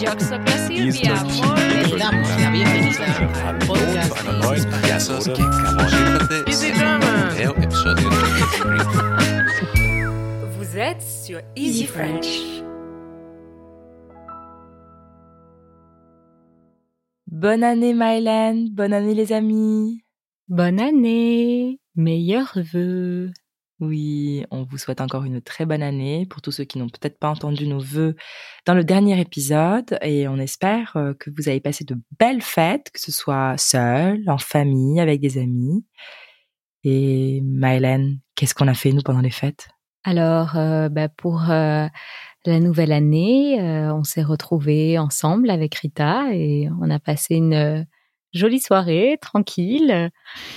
Hier ist Deutsch. damos la bienvenida al podcast Hallo zu einer neuen de Yasos que Imagínate Easy German. Nuevo episodio. De Vous êtes sur Easy French. Bonne année Mylène, bonne année les amis. Bonne année, meilleurs vœux. Oui, on vous souhaite encore une très bonne année pour tous ceux qui n'ont peut-être pas entendu nos vœux dans le dernier épisode et on espère euh, que vous avez passé de belles fêtes, que ce soit seul, en famille, avec des amis. Et Mylène, qu'est-ce qu'on a fait nous pendant les fêtes? Alors, euh, bah, pour euh, la nouvelle année, on s'est retrouvés ensemble avec Rita et on a passé une jolie soirée, tranquille.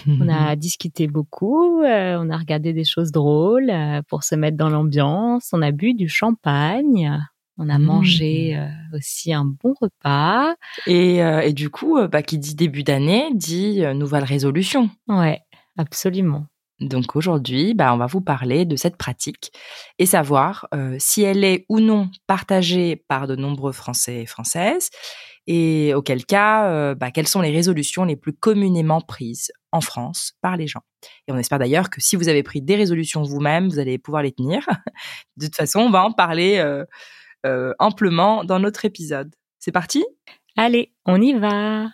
On a discuté beaucoup, euh, on a regardé des choses drôles euh, pour se mettre dans l'ambiance. On a bu du champagne. On a mangé euh, aussi un bon repas. et, et du coup, bah, qui dit début d'année dit nouvelle résolution. Ouais, absolument. Donc aujourd'hui, bah, on va vous parler de cette pratique et savoir si elle est ou non partagée par de nombreux Français et Françaises et auquel cas, euh, bah, quelles sont les résolutions les plus communément prises en France par les gens? Et on espère d'ailleurs que si vous avez pris des résolutions vous-même, vous allez pouvoir les tenir. de toute façon, on va en parler euh, euh, amplement dans notre épisode. C'est parti? Allez, on y va.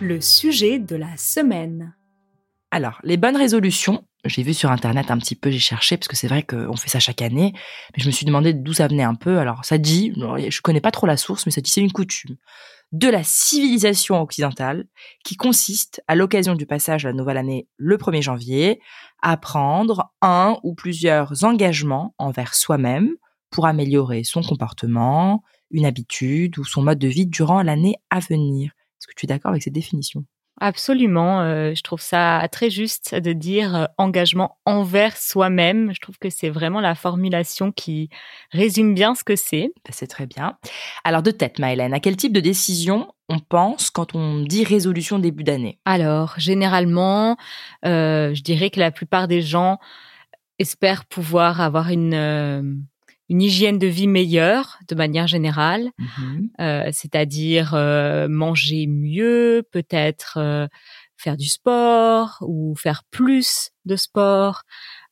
Le sujet de la semaine. Alors, les bonnes résolutions, j'ai vu sur internet un petit peu, j'ai cherché parce que c'est vrai qu'on fait ça chaque année, mais je me suis demandé d'où ça venait un peu. Alors, ça dit, je connais pas trop la source, mais ça dit c'est une coutume de la civilisation occidentale qui consiste, à l'occasion du passage à la nouvelle année le 1er janvier, à prendre un ou plusieurs engagements envers soi-même pour améliorer son comportement, une habitude ou son mode de vie durant l'année à venir. Est-ce que tu es d'accord avec cette définition? Absolument, euh, je trouve ça très juste de dire euh, engagement envers soi-même. Je trouve que c'est vraiment la formulation qui résume bien ce que c'est. Ben, C'est très bien. Alors de tête, Maëlène, à quel type de décision on pense quand on dit résolution début d'année? Alors, généralement, euh, je dirais que la plupart des gens espèrent pouvoir avoir une, une hygiène de vie meilleure de manière générale. Euh, c'est-à-dire euh, manger mieux, peut-être euh, faire du sport ou faire plus de sport.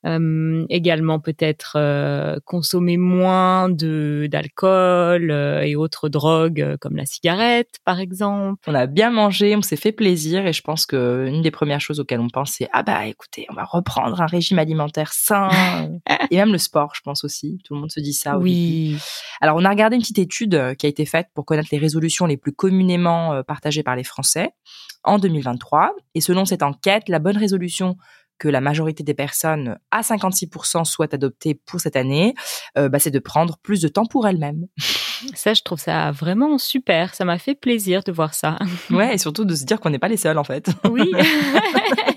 Euh, également peut-être euh, consommer moins de d'alcool euh, et autres drogues comme la cigarette par exemple. On a bien mangé, on s'est fait plaisir et je pense que une des premières choses auxquelles on pense c'est ah bah écoutez, on va reprendre un régime alimentaire sain et même le sport, je pense aussi. Tout le monde se dit ça. début. oui, Alors, on a regardé une petite étude qui a été faite pour connaître les résolutions les plus communément partagées par les Français en 2023. Et selon cette enquête, la bonne résolution que la majorité des personnes, à 56%, souhaitent adopter pour cette année, euh, bah, c'est de prendre plus de temps pour elles-mêmes. ça je trouve ça vraiment super. Ça m'a fait plaisir de voir ça. Ouais, et surtout de se dire qu'on n'est pas les seuls, en fait. Oui.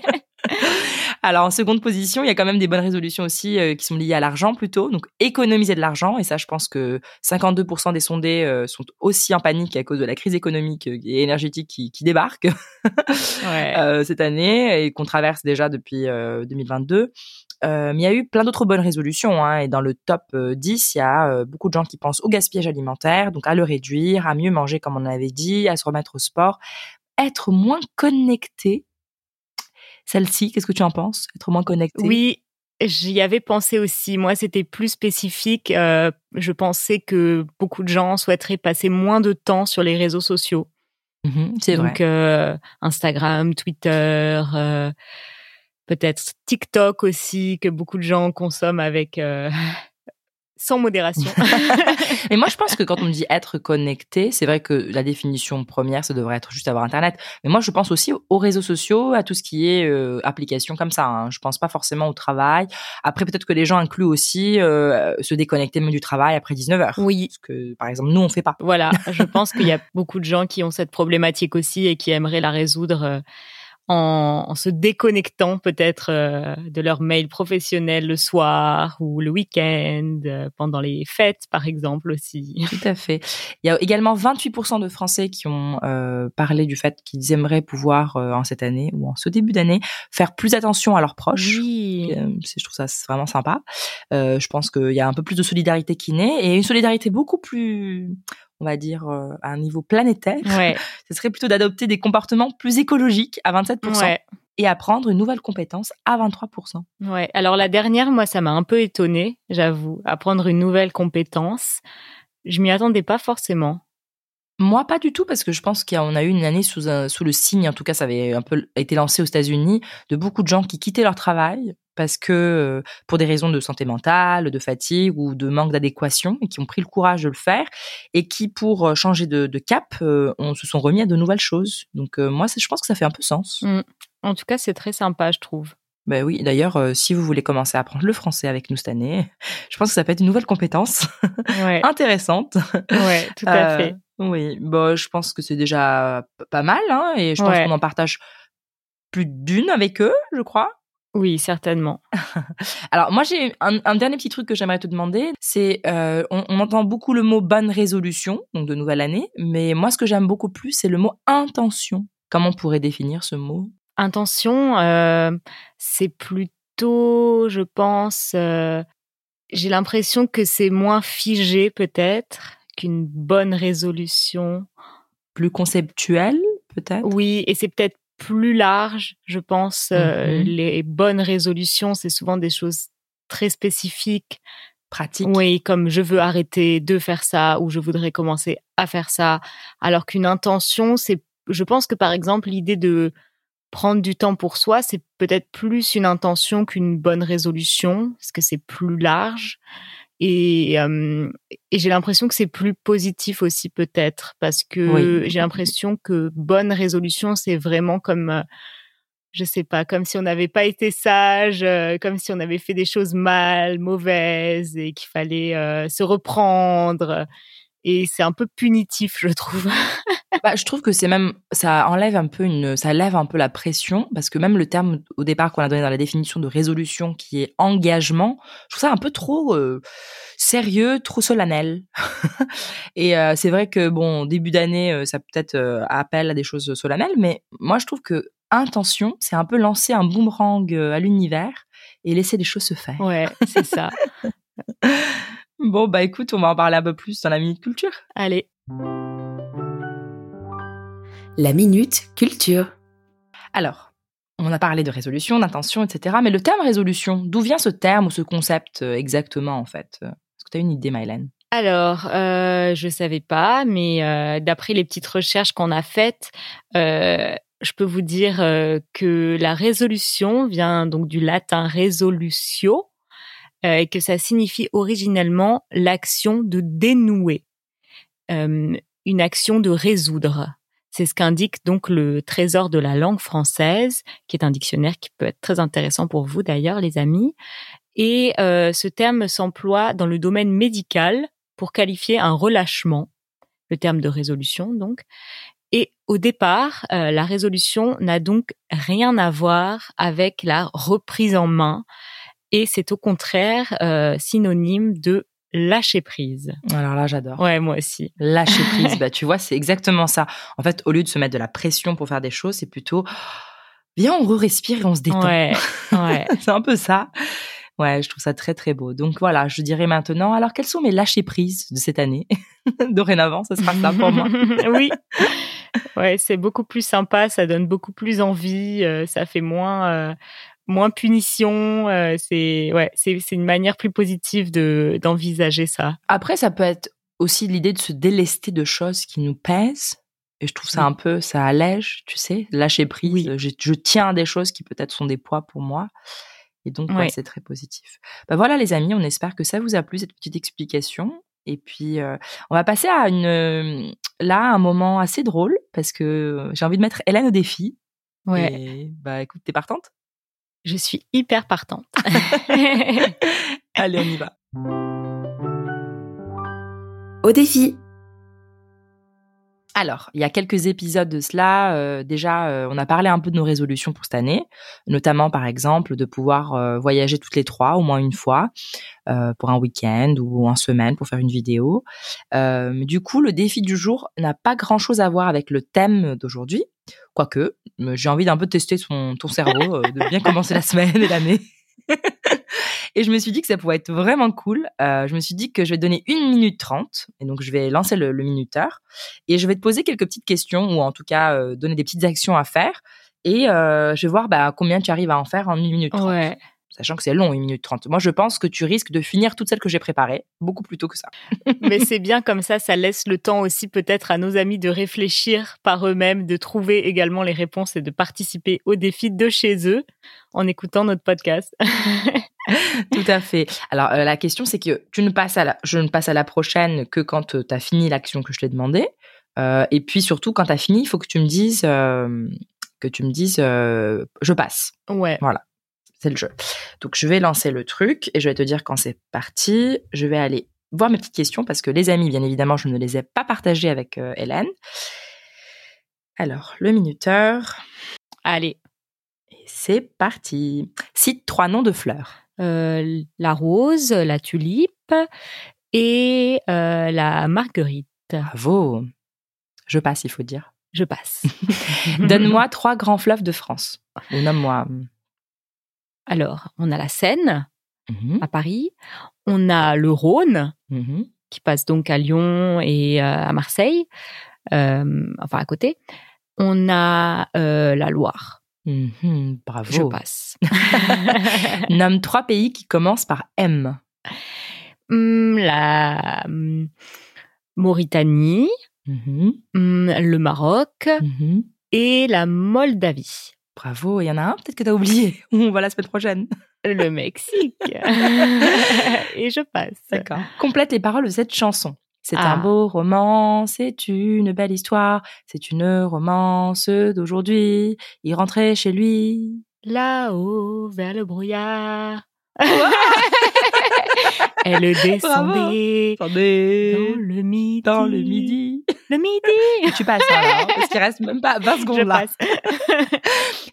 Alors, en seconde position, il y a quand même des bonnes résolutions aussi euh, qui sont liées à l'argent plutôt. Donc, économiser de l'argent. Et ça, je pense que 52% des sondés euh, sont aussi en panique à cause de la crise économique euh, et énergétique qui, qui débarque ouais. euh, cette année et qu'on traverse déjà depuis euh, 2022. Euh, mais il y a eu plein d'autres bonnes résolutions. Hein, et dans le top euh, 10, il y a euh, beaucoup de gens qui pensent au gaspillage alimentaire, donc à le réduire, à mieux manger comme on avait dit, à se remettre au sport, être moins connecté. Celle-ci, qu'est-ce que tu en penses? Être moins connecté Oui, j'y avais pensé aussi. Moi, c'était plus spécifique. Euh, je pensais que beaucoup de gens souhaiteraient passer moins de temps sur les réseaux sociaux. Mhm, c'est vrai. Donc, euh, Instagram, Twitter, euh, peut-être TikTok aussi, que beaucoup de gens consomment avec sans modération. Mais moi, je pense que quand on dit être connecté, c'est vrai que la définition première, ça devrait être juste avoir Internet. Mais moi, je pense aussi aux réseaux sociaux, à tout ce qui est euh, application comme ça. Hein. Je pense pas forcément au travail. Après, peut-être que les gens incluent aussi euh, se déconnecter même du travail après 19 heures. oui. Parce que, par exemple, nous, on fait pas. Voilà, je pense qu'il y a beaucoup de gens qui ont cette problématique aussi et qui aimeraient la résoudre euh, en, en se déconnectant peut-être euh, de leur mail professionnel le soir ou le week-end, euh, pendant les fêtes par exemple aussi. Tout à fait. Il y a également 28% de Français qui ont euh, parlé du fait qu'ils aimeraient pouvoir en cette année ou en ce début d'année faire plus attention à leurs proches. Oui. Je trouve ça vraiment sympa. Je pense qu'il y a un peu plus de solidarité qui naît et une solidarité beaucoup plus, on va dire, euh, à un niveau planétaire. Ouais, Ce serait plutôt d'adopter des comportements plus écologiques à 27% ouais. et apprendre une nouvelle compétence à 23%. Ouais. Alors la dernière, moi, ça m'a un peu étonnée, j'avoue, apprendre une nouvelle compétence. Je m'y attendais pas forcément. Moi, pas du tout, parce que je pense qu'on a eu une année sous, un- sous le signe, en tout cas, ça avait un peu été lancé aux États-Unis, de beaucoup de gens qui quittaient leur travail parce que euh, pour des raisons de santé mentale, de fatigue ou de manque d'adéquation, et qui ont pris le courage de le faire, et qui, pour euh, changer de, de cap, euh, on se sont remis à de nouvelles choses. Donc euh, moi, je pense que ça fait un peu sens. Mm. En tout cas, c'est très sympa, je trouve. Ben oui, d'ailleurs, euh, si vous voulez commencer à apprendre le français avec nous cette année, je pense que ça peut être une nouvelle compétence Ouais, intéressante. ouais, tout à fait. Oui, bah, je pense que c'est déjà pas mal, hein, et je pense Ouais. qu'on en partage plus d'une avec eux, je crois. Oui, certainement. Alors moi j'ai un, un dernier petit truc que j'aimerais te demander, c'est euh, on, on entend beaucoup le mot bonne résolution, donc de nouvelle année, mais moi ce que j'aime beaucoup plus c'est le mot intention. Comment on pourrait définir ce mot? Intention, euh, c'est plutôt, je pense, euh, j'ai l'impression que c'est moins figé peut-être qu'une bonne résolution. Plus conceptuel peut-être? Oui, et c'est peut-être plus large, je pense. euh, Mhm. les bonnes résolutions, c'est souvent des choses très spécifiques. Pratique. Oui, comme je veux arrêter de faire ça ou je voudrais commencer à faire ça. Alors qu'une intention, c'est, je pense que par exemple, l'idée de prendre du temps pour soi, c'est peut-être plus une intention qu'une bonne résolution, parce que c'est plus large. Et, euh, et j'ai l'impression que c'est plus positif aussi peut-être, parce que Oui. j'ai l'impression que bonne résolution, c'est vraiment comme, euh, je sais pas, comme si on n'avait pas été sage, euh, comme si on avait fait des choses mal, mauvaises, et qu'il fallait se reprendre. Et c'est un peu punitif, je trouve. Bah, je trouve que c'est même ça enlève un peu une ça lève un peu la pression parce que même le terme au départ qu'on a donné dans la définition de résolution qui est engagement, je trouve ça un peu trop euh, sérieux, trop solennel. Et euh, c'est vrai que bon début d'année euh, ça peut-être euh, appelle à des choses solennelles, mais moi je trouve que intention c'est un peu lancer un boomerang à l'univers et laisser les choses se faire. Ouais, c'est ça. Bon bah écoute on va en parler un peu plus dans la minute culture. Allez. La minute culture. Alors, on a parlé de résolution, d'intention, etc. Mais le terme résolution, d'où vient ce terme ou ce concept euh, exactement en fait? Est-ce que tu as une idée, Mylène Alors, euh, je savais pas, mais euh, d'après les petites recherches qu'on a faites, euh, je peux vous dire euh, que la résolution vient donc du latin resolutio euh, et que ça signifie originellement l'action de dénouer, euh, une action de résoudre. C'est ce qu'indique donc le Trésor de la langue française, qui est un dictionnaire qui peut être très intéressant pour vous d'ailleurs, les amis. Et euh, ce terme s'emploie dans le domaine médical pour qualifier un relâchement, le terme de résolution donc. Et au départ, euh, la résolution n'a donc rien à voir avec la reprise en main, et c'est au contraire euh, synonyme de lâcher prise. Alors là, j'adore. Ouais, moi aussi. Lâcher prise, bah tu vois, c'est exactement ça. En fait, au lieu de se mettre de la pression pour faire des choses, c'est plutôt viens, on respire et on se détend. Ouais, ouais. c'est un peu ça. Ouais, je trouve ça très très beau. Donc voilà, je dirais maintenant, alors quels sont mes lâcher prises de cette année? Dorénavant, ça sera ça pour moi. oui. Ouais, c'est beaucoup plus sympa, ça donne beaucoup plus envie, euh, ça fait moins euh, moins punition, euh, c'est ouais, c'est c'est une manière plus positive de d'envisager ça. Après, ça peut être aussi l'idée de se délester de choses qui nous pèsent. Et je trouve ça Oui. un peu, ça allège, tu sais, lâcher prise. Oui. Je, je tiens à des choses qui peut-être sont des poids pour moi. Et donc, Ouais. c'est très positif. Bah voilà, les amis, on espère que ça vous a plu, cette petite explication. Et puis, euh, on va passer à une, euh, là, un moment assez drôle, parce que j'ai envie de mettre Hélène au défi. Ouais, Et, bah écoute, t'es partante? Je suis hyper partante. Allez, on y va. Au défi. Alors, il y a quelques épisodes de cela. euh, déjà, euh, on a parlé un peu de nos résolutions pour cette année, notamment par exemple de pouvoir euh, voyager toutes les trois, au moins une fois, euh, pour un week-end ou en semaine pour faire une vidéo. Euh, du coup, le défi du jour n'a pas grand-chose à voir avec le thème d'aujourd'hui, quoique euh, j'ai envie d'un peu tester ton, ton cerveau, de bien commencer la semaine et l'année. et je me suis dit que ça pouvait être vraiment cool. Euh, je me suis dit que je vais donner une minute trente, et donc je vais lancer le, le minuteur, et je vais te poser quelques petites questions, ou en tout cas euh, donner des petites actions à faire, et euh, je vais voir bah, combien tu arrives à en faire en une minute trente. Ouais. Sachant que c'est long, une minute trente. Moi, je pense que tu risques de finir toutes celles que j'ai préparées, beaucoup plus tôt que ça. Mais c'est bien comme ça, ça laisse le temps aussi peut-être à nos amis de réfléchir par eux-mêmes, de trouver également les réponses et de participer au défi de chez eux en écoutant notre podcast. Tout à fait. Alors, euh, la question, c'est que tu ne passes à la, je ne passe à la prochaine que quand tu as fini l'action que je t'ai demandé. Euh, et puis surtout, quand tu as fini, il faut que tu me dises, euh, que tu me dises, euh, je passe. Ouais. C'est le jeu. Donc, je vais lancer le truc et je vais te dire quand c'est parti. Je vais aller voir mes petites questions parce que les amis, bien évidemment, je ne les ai pas partagées avec euh, Hélène. Alors, le minuteur. Allez. Et c'est parti. Cite trois noms de fleurs. Euh, la rose, la tulipe et euh, la marguerite. Bravo. Je passe, il faut dire. Je passe. Donne-moi trois grands fleuves de France. Ou nomme-moi. Alors, on a la Seine Mhm, à Paris, on a le Rhône mhm. qui passe donc à Lyon et euh, à Marseille, euh, enfin à côté. On a euh, la Loire. Mhm, bravo. Je passe. Nomme trois pays qui commencent par M. Hum, la hum, Mauritanie, hum, le Maroc et la Moldavie. Bravo. Il y en a un peut-être que tu as oublié. On va la semaine prochaine. Le Mexique. et je passe. D'accord. Complète les paroles de cette chanson. C'est Ah. un beau roman, c'est une belle histoire, c'est une romance d'aujourd'hui. Il rentrait chez lui. Là-haut, vers le brouillard. Elle descendait dans le midi. Dans le midi. Le midi. Tu passes alors, parce qu'il reste même pas 20 secondes Je là. passe.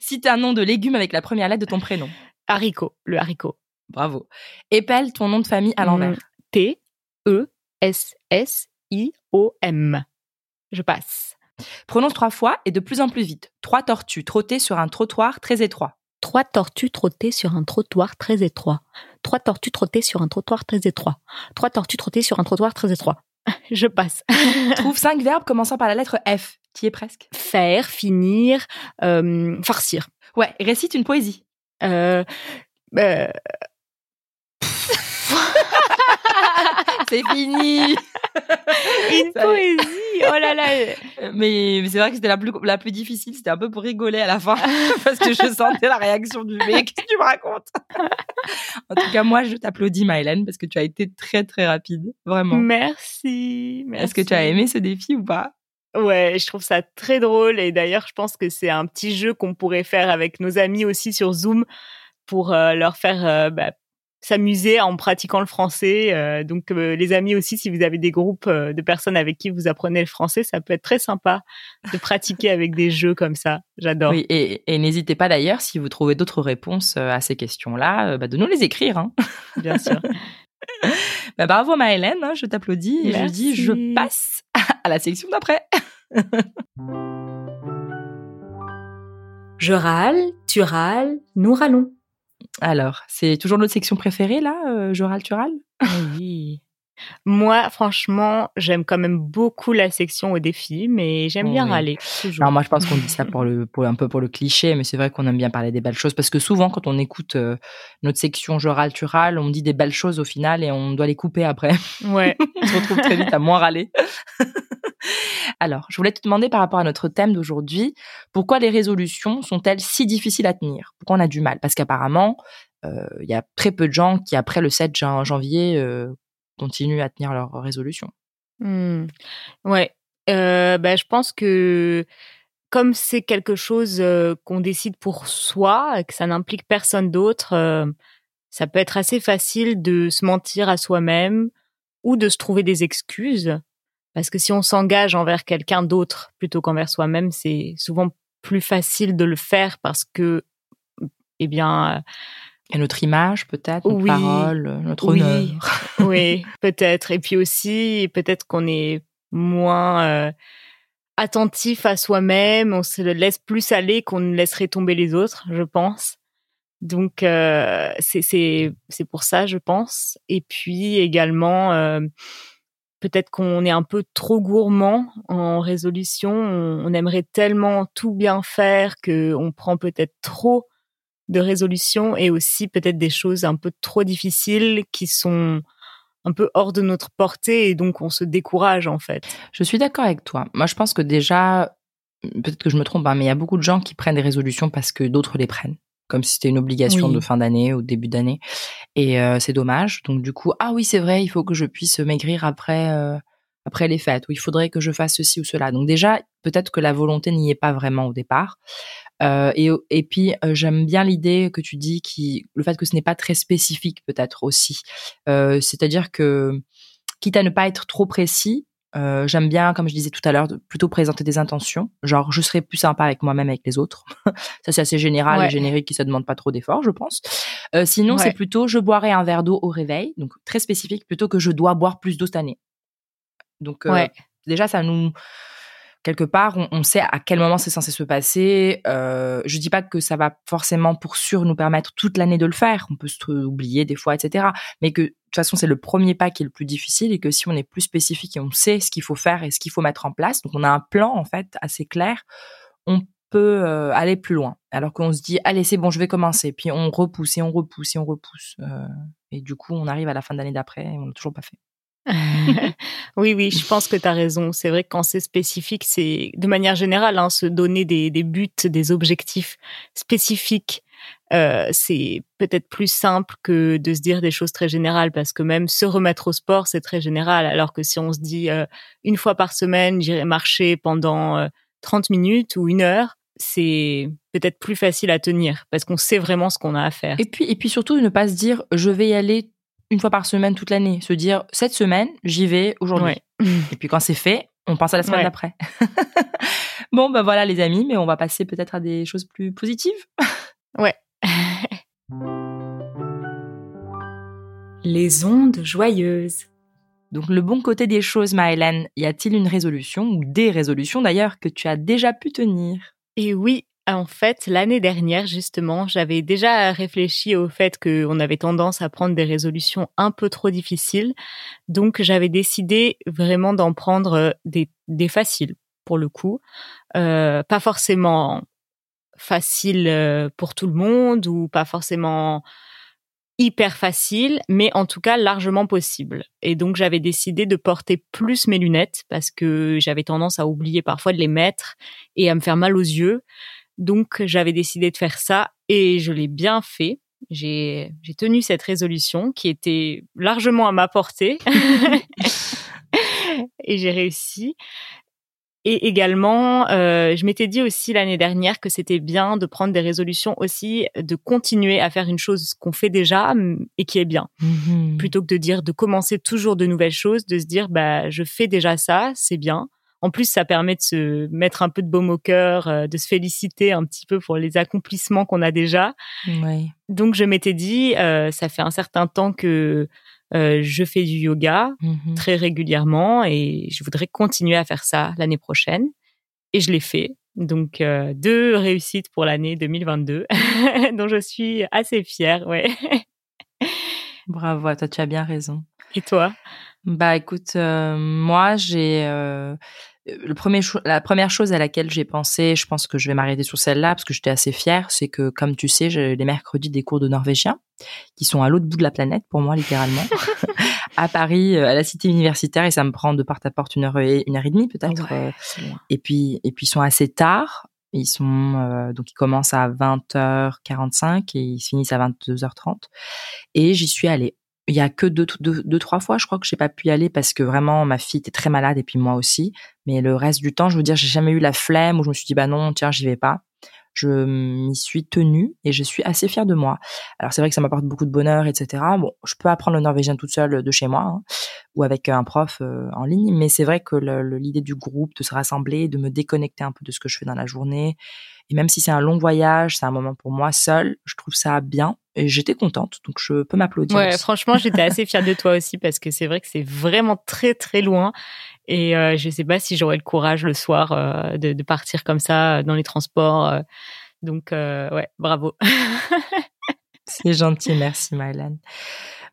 Cite un nom de légume avec la première lettre de ton prénom. Haricot, le haricot. Bravo. Épelle ton nom de famille à l'envers. Mm, T E S S I O M. Je passe. Prononce trois fois et de plus en plus vite. Trois tortues trottées sur un trottoir très étroit. Trois tortues trottées sur un trottoir très étroit. Trois tortues trottées sur un trottoir très étroit. Trois tortues trottées sur un trottoir très étroit. Je passe. Trouve cinq verbes commençant par la lettre F. Qui est presque. Faire, finir, euh, farcir. Ouais, récite une poésie. Euh, euh, C'est fini. une Ça- poésie. Oh là là. Mais, mais c'est vrai que c'était la plus, la plus difficile. C'était un peu pour rigoler à la fin. parce que je sentais la réaction du mec. Qu'est-ce que tu me racontes En tout cas, moi, je t'applaudis, Maëlène, parce que tu as été très, très rapide. Vraiment. Merci. Est-ce que tu as aimé ce défi ou pas? Ouais, je trouve ça très drôle et d'ailleurs, je pense que c'est un petit jeu qu'on pourrait faire avec nos amis aussi sur Zoom pour euh, leur faire euh, bah, s'amuser en pratiquant le français. Euh, donc, euh, les amis aussi, si vous avez des groupes euh, de personnes avec qui vous apprenez le français, ça peut être très sympa de pratiquer avec des jeux comme ça. J'adore. Oui, et, et n'hésitez pas d'ailleurs, si vous trouvez d'autres réponses à ces questions-là, euh, bah, de nous les écrire. Hein. Bien sûr. Bah, bravo Maëlène, hein, je t'applaudis et je Merci. dis je passe à la section d'après. Je râle, tu râles, nous râlons. Alors, c'est toujours notre section préférée là, euh, tu râles Oui. Moi, franchement, j'aime quand même beaucoup la section au défi, mais j'aime bien Oui. râler. Toujours. Alors moi je pense qu'on dit ça pour le pour un peu pour le cliché, mais c'est vrai qu'on aime bien parler des belles choses parce que souvent quand on écoute euh, notre section je râle, tu râles, on dit des belles choses au final et on doit les couper après. Ouais. on se retrouve très vite à moins râler. Alors, je voulais te demander par rapport à notre thème d'aujourd'hui, pourquoi les résolutions sont-elles si difficiles à tenir? Pourquoi on a du mal? Parce qu'apparemment, euh, il y a très peu de gens qui, après le 7 jan- janvier, euh, continuent à tenir leurs résolutions. Hmm. Ouais. Euh, bah, je pense que comme c'est quelque chose qu'on décide pour soi, et que ça n'implique personne d'autre, ça peut être assez facile de se mentir à soi-même ou de se trouver des excuses. Parce que si on s'engage envers quelqu'un d'autre plutôt qu'envers soi-même, c'est souvent plus facile de le faire parce que, eh bien, et notre image, peut-être, notre Oui. parole, notre Oui. honneur. oui, peut-être. Et puis aussi, peut-être qu'on est moins euh, attentif à soi-même, on se laisse plus aller qu'on ne laisserait tomber les autres, je pense. Donc euh, c'est pour ça, je pense. Et puis également, euh, peut-être qu'on est un peu trop gourmand en résolution. On, on aimerait tellement tout bien faire que on prend peut-être trop de résolutions et aussi peut-être des choses un peu trop difficiles qui sont un peu hors de notre portée et donc on se décourage en fait. Je suis d'accord avec toi. Moi, je pense que déjà, peut-être que je me trompe, hein, mais il y a beaucoup de gens qui prennent des résolutions parce que d'autres les prennent, comme si c'était une obligation Oui. de fin d'année ou début d'année. Et euh, c'est dommage. Donc du coup, ah oui, c'est vrai, il faut que je puisse maigrir après euh, après les fêtes, ou il faudrait que je fasse ceci ou cela. Donc déjà, peut-être que la volonté n'y est pas vraiment au départ. Euh, et, et puis euh, j'aime bien l'idée que tu dis qui le fait que ce n'est pas très spécifique peut-être aussi Euh, c'est-à-dire que quitte à ne pas être trop précis euh, j'aime bien comme je disais tout à l'heure plutôt présenter des intentions. Genre je serai plus sympa avec moi-même avec les autres. Ça c'est assez général Ouais. et générique qui ça demande pas trop d'efforts je pense. Euh, sinon Ouais. c'est plutôt je boirai un verre d'eau au réveil. Donc très spécifique plutôt que je dois boire plus d'eau cette année. Donc euh, Ouais. déjà ça nous quelque part on, on sait à quel moment c'est censé se passer. Euh, je dis pas que ça va forcément pour sûr nous permettre toute l'année de le faire. On peut se oublier des fois etc mais que toute façon c'est le premier pas qui est le plus difficile et que si on est plus spécifique et on sait ce qu'il faut faire et ce qu'il faut mettre en place donc on a un plan en fait assez clair on peut euh, aller plus loin. Alors qu'on se dit allez c'est bon je vais commencer. Puis on repousse et on repousse et on repousse euh, et du coup on arrive à la fin de l'année d'après et on l'a toujours pas fait. Oui, oui, je pense que tu as raison. C'est vrai que quand c'est spécifique, c'est de manière générale, hein, se donner des, des buts, des objectifs spécifiques, euh, c'est peut-être plus simple que de se dire des choses très générales parce que même se remettre au sport, c'est très général. Alors que si on se dit euh, une fois par semaine, j'irai marcher pendant euh, 30 minutes ou une heure, c'est peut-être plus facile à tenir parce qu'on sait vraiment ce qu'on a à faire. Et puis, et puis surtout, ne pas se dire, je vais y aller une fois par semaine toute l'année. Se dire, cette semaine, j'y vais aujourd'hui. Ouais. Et puis quand c'est fait, on pense à la semaine Ouais. d'après. bon, ben voilà les amis, mais on va passer peut-être à des choses plus positives. Ouais. Les ondes joyeuses. Donc le bon côté des choses, Maëlène, y a-t-il une résolution, ou des résolutions d'ailleurs, que tu as déjà pu tenir? Et oui, en fait, l'année dernière, justement, j'avais déjà réfléchi au fait qu'on avait tendance à prendre des résolutions un peu trop difficiles. Donc, j'avais décidé vraiment d'en prendre euh, des, des faciles, pour le coup. Euh, pas forcément faciles euh, pour tout le monde ou pas forcément hyper facile, mais en tout cas largement possible. Et donc j'avais décidé de porter plus mes lunettes parce que j'avais tendance à oublier parfois de les mettre et à me faire mal aux yeux. Donc j'avais décidé de faire ça et je l'ai bien fait. J'ai tenu cette résolution qui était largement à ma portée et j'ai réussi. Et également, euh, je m'étais dit aussi l'année dernière que c'était bien de prendre des résolutions aussi, de continuer à faire une chose qu'on fait déjà et qui est bien, plutôt que de dire de commencer toujours de nouvelles choses, de se dire bah je fais déjà ça, c'est bien. En plus, ça permet de se mettre un peu de baume au cœur, euh, de se féliciter un petit peu pour les accomplissements qu'on a déjà. Donc je m'étais dit, euh, ça fait un certain temps que euh, je fais du yoga Mhm. très régulièrement et je voudrais continuer à faire ça l'année prochaine. Et je l'ai fait. Donc euh, deux réussites pour l'année 2022, dont je suis assez fière. Ouais. Bravo, toi tu as bien raison. Et toi? Bah écoute, euh, moi j'ai euh, le premier cho- la première chose à laquelle j'ai pensé, je pense que je vais m'arrêter sur celle-là parce que j'étais assez fière, c'est que comme tu sais, j'ai les mercredis des cours de norvégien qui sont à l'autre bout de la planète pour moi littéralement, à Paris, euh, à la cité universitaire et ça me prend de porte à porte une heure et une heure et demie peut-être. Ouais, euh, et puis et puis ils sont assez tard. Ils sont euh, donc ils commencent à 20h45 et ils se finissent à 22h30 et j'y suis allée. Il y a que deux, deux, trois fois, je crois que j'ai pas pu y aller parce que vraiment ma fille était très malade et puis moi aussi. Mais le reste du temps, je veux dire, j'ai jamais eu la flemme où je me suis dit bah non, tiens, j'y vais pas. Je m'y suis tenue et je suis assez fière de moi. Alors c'est vrai que ça m'apporte beaucoup de bonheur, etc. Bon, je peux apprendre le norvégien toute seule de chez moi, hein, ou avec un prof en ligne. Mais c'est vrai que l'idée du groupe, de se rassembler, de me déconnecter un peu de ce que je fais dans la journée, et même si c'est un long voyage, c'est un moment pour moi seul, je trouve ça bien et j'étais contente, donc je peux m'applaudir. Ouais, franchement, j'étais assez fière de toi aussi parce que c'est vrai que c'est vraiment très très loin et euh, je sais pas si j'aurais le courage le soir euh, de, de, partir comme ça dans les transports. Euh. donc euh, ouais, bravo. c'est gentil, merci Mylan.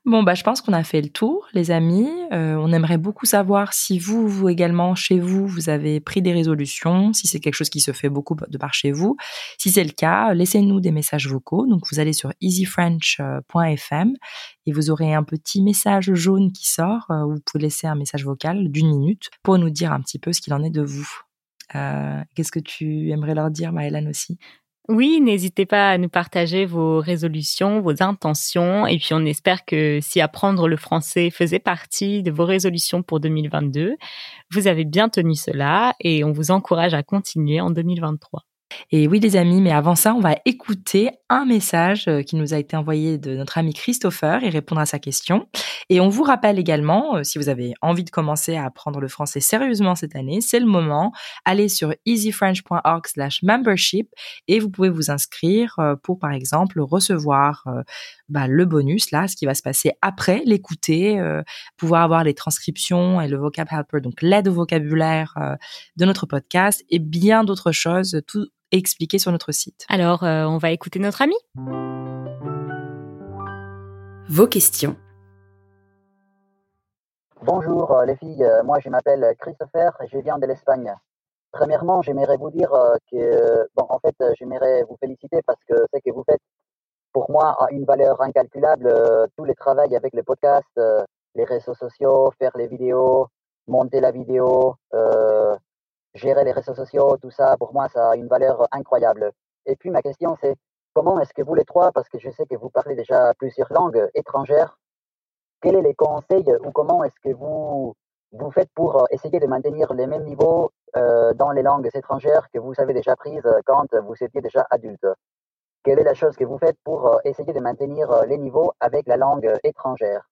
Bon, bah, je pense qu'on a fait le tour, les amis. Euh, on aimerait beaucoup savoir si vous, vous également, chez vous, vous avez pris des résolutions, si c'est quelque chose qui se fait beaucoup de par chez vous. Si c'est le cas, laissez-nous des messages vocaux. Donc, vous allez sur easyfrench.fm et vous aurez un petit message jaune qui sort euh, où vous pouvez laisser un message vocal d'une minute pour nous dire un petit peu ce qu'il en est de vous. Euh, Qu'est-ce que tu aimerais leur dire, Maëlan, aussi? Oui, n'hésitez pas à nous partager vos résolutions, vos intentions. Et puis, on espère que si apprendre le français faisait partie de vos résolutions pour 2022, vous avez bien tenu cela et on vous encourage à continuer en 2023. Et oui, les amis, mais avant ça, on va écouter un message euh, qui nous a été envoyé de notre ami Christopher et répondre à sa question. Et on vous rappelle également, euh, si vous avez envie de commencer à apprendre le français sérieusement cette année, c'est le moment. Allez sur easyfrench.org slash membership et vous pouvez vous inscrire euh, pour, par exemple, recevoir bah, le bonus, là, ce qui va se passer après l'écouter, pouvoir avoir les transcriptions et le vocab helper, donc l'aide au vocabulaire de notre podcast et bien d'autres choses, expliqué sur notre site. Alors, on va écouter notre ami. Vos questions Bonjour euh, les filles, euh, moi je m'appelle Christopher et je viens de l'Espagne. Premièrement, j'aimerais vous dire euh, que, bon, en fait, j'aimerais vous féliciter parce que ce que vous faites, pour moi, a une valeur incalculable. Tous les travaux avec les podcasts, les réseaux sociaux, faire les vidéos, monter la vidéo, gérer les réseaux sociaux, tout ça, pour moi, ça a une valeur incroyable. Et puis ma question, c'est comment est-ce que vous les trois, parce que je sais que vous parlez déjà plusieurs langues étrangères, quels sont les conseils ou comment est-ce que vous, vous faites pour euh, essayer de maintenir les mêmes niveaux euh, dans les langues étrangères que vous avez déjà prises quand vous étiez déjà adulte? Quelle est la chose que vous faites pour euh, essayer de maintenir les niveaux avec la langue étrangère?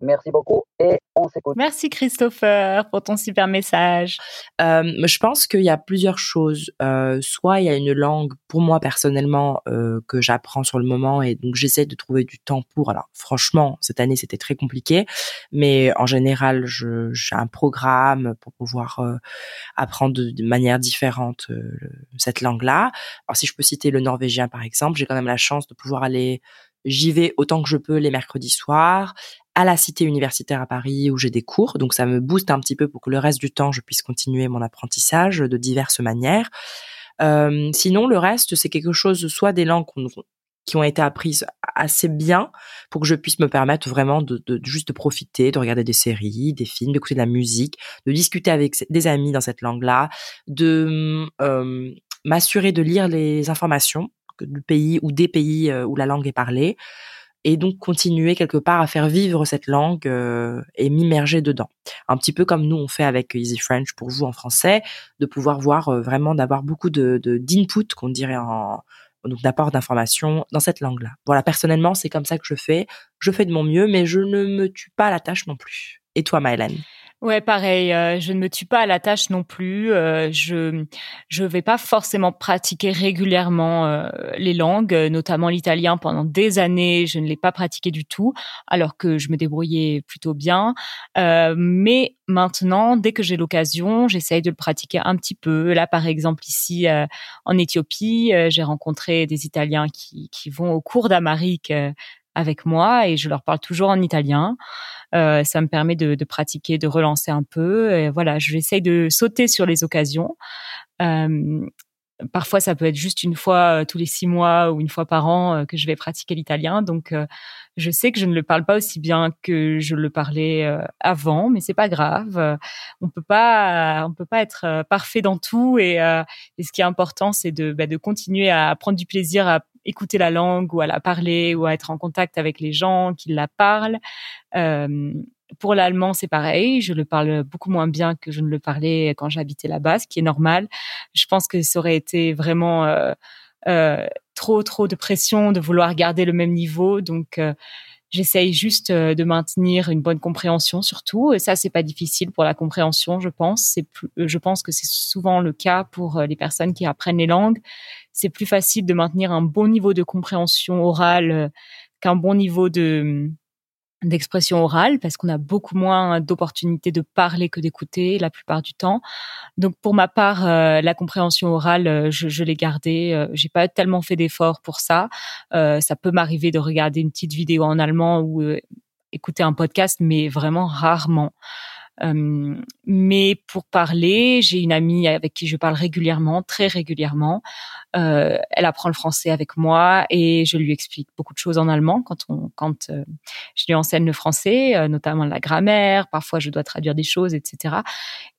Merci beaucoup et on s'écoute. Merci Christopher pour ton super message. Euh, je pense qu'il y a plusieurs choses. Euh, soit il y a une langue, pour moi personnellement, euh, que j'apprends sur le moment et donc j'essaie de trouver du temps pour. Alors franchement, cette année c'était très compliqué, mais en général, j'ai un programme pour pouvoir euh, apprendre de, de, manière différente euh, cette langue-là. Alors si je peux citer le norvégien par exemple, j'ai quand même la chance de pouvoir aller J'y vais autant que je peux les mercredis soirs à la cité universitaire à Paris où j'ai des cours, donc ça me booste un petit peu pour que le reste du temps je puisse continuer mon apprentissage de diverses manières. Euh, sinon, le reste c'est quelque chose, soit des langues qui ont été apprises assez bien pour que je puisse me permettre vraiment de, juste de profiter, de regarder des séries, des films, d'écouter de la musique, de discuter avec des amis dans cette langue-là, de euh, m'assurer de lire les informations du pays ou des pays euh, où la langue est parlée et donc continuer quelque part à faire vivre cette langue euh, et m'immerger dedans. Un petit peu comme nous on fait avec Easy French pour vous en français, de pouvoir voir euh, vraiment d'avoir beaucoup de d'input qu'on dirait en donc d'apport d'informations dans cette langue-là. Voilà, personnellement, c'est comme ça que je fais. Je fais de mon mieux, mais je ne me tue pas à la tâche non plus. Et toi, Maëlène? Ouais, pareil. Euh, je ne me tue pas à la tâche non plus. Euh, je je vais pas forcément pratiquer régulièrement euh, les langues, notamment l'italien. Pendant des années, je ne l'ai pas pratiqué du tout, alors que je me débrouillais plutôt bien. mais maintenant, dès que j'ai l'occasion, j'essaye de le pratiquer un petit peu. Là, par exemple, ici en Éthiopie, j'ai rencontré des Italiens qui qui vont au cours d'Amérique avec moi et je leur parle toujours en italien. Euh, ça me permet de, pratiquer, de relancer un peu. Et voilà, j'essaye de sauter sur les occasions. Euh, parfois, ça peut être juste une fois euh, tous les six mois ou une fois par an que je vais pratiquer l'italien. Donc, je sais que je ne le parle pas aussi bien que je le parlais avant, mais c'est pas grave. on peut pas, on peut pas être parfait dans tout. Et, et ce qui est important, c'est de, bah, de continuer à prendre du plaisir à écouter la langue ou à la parler ou à être en contact avec les gens qui la parlent. Euh, pour l'allemand, c'est pareil. Je le parle beaucoup moins bien que je ne le parlais quand j'habitais là-bas, ce qui est normal. Je pense que ça aurait été vraiment euh, euh, trop, trop de pression de vouloir garder le même niveau. Donc, J'essaye juste de maintenir une bonne compréhension surtout. Et ça, c'est pas difficile pour la compréhension, je pense. C'est je pense que c'est souvent le cas pour les personnes qui apprennent les langues. C'est plus facile de maintenir un bon niveau de compréhension orale qu'un bon niveau de d'expression orale parce qu'on a beaucoup moins d'opportunités de parler que d'écouter la plupart du temps. Donc pour ma part, euh, la compréhension orale, euh, je, je l'ai gardée. Euh, j'ai pas tellement fait d'efforts pour ça. ça peut m'arriver de regarder une petite vidéo en allemand ou écouter un podcast, mais vraiment rarement. Euh, mais pour parler, j'ai une amie avec qui je parle régulièrement, très régulièrement. Euh, elle apprend le français avec moi et je lui explique beaucoup de choses en allemand quand on, quand euh, je lui enseigne le français, notamment la grammaire. Parfois, je dois traduire des choses, etc.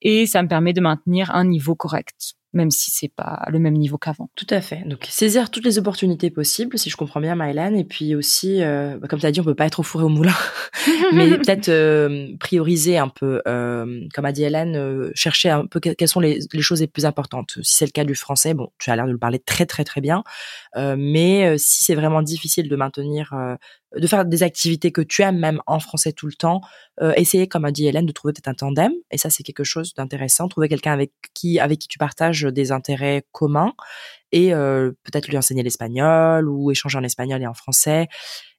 Et ça me permet de maintenir un niveau correct même si c'est pas le même niveau qu'avant. Tout à fait. Donc saisir toutes les opportunités possibles, si je comprends bien, Mylan, et puis aussi, euh, bah, comme tu as dit, on peut pas être au four et au moulin, mais peut-être euh, prioriser un peu, euh, comme a dit Hélène, euh, chercher un peu quelles sont les, les, choses les plus importantes. Si c'est le cas du français, bon, tu as l'air de le parler très très très bien, mais si c'est vraiment difficile de maintenir de faire des activités que tu aimes même en français tout le temps, euh, essayer, comme a dit Hélène, de trouver peut-être un tandem. Et ça, c'est quelque chose d'intéressant. Trouver quelqu'un avec qui, avec qui tu partages des intérêts communs et euh, peut-être lui enseigner l'espagnol ou échanger en espagnol et en français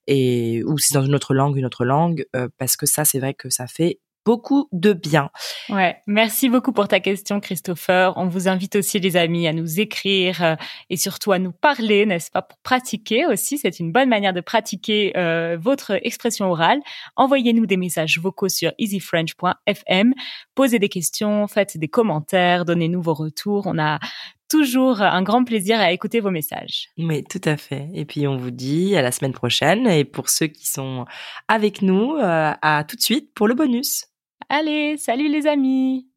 et ou si dans une autre langue, une autre langue, euh, parce que ça, c'est vrai que ça fait beaucoup de bien. Ouais, merci beaucoup pour ta question, Christopher. On vous invite aussi, les amis, à nous écrire euh, et surtout à nous parler, n'est-ce pas, pour pratiquer aussi. C'est une bonne manière de pratiquer euh, votre expression orale. Envoyez-nous des messages vocaux sur easyfrench.fm. Posez des questions, faites des commentaires, donnez-nous vos retours. On a toujours un grand plaisir à écouter vos messages. Oui, tout à fait. Et puis on vous dit à la semaine prochaine. Et pour ceux qui sont avec nous, euh, à tout de suite pour le bonus. Allez, salut les amis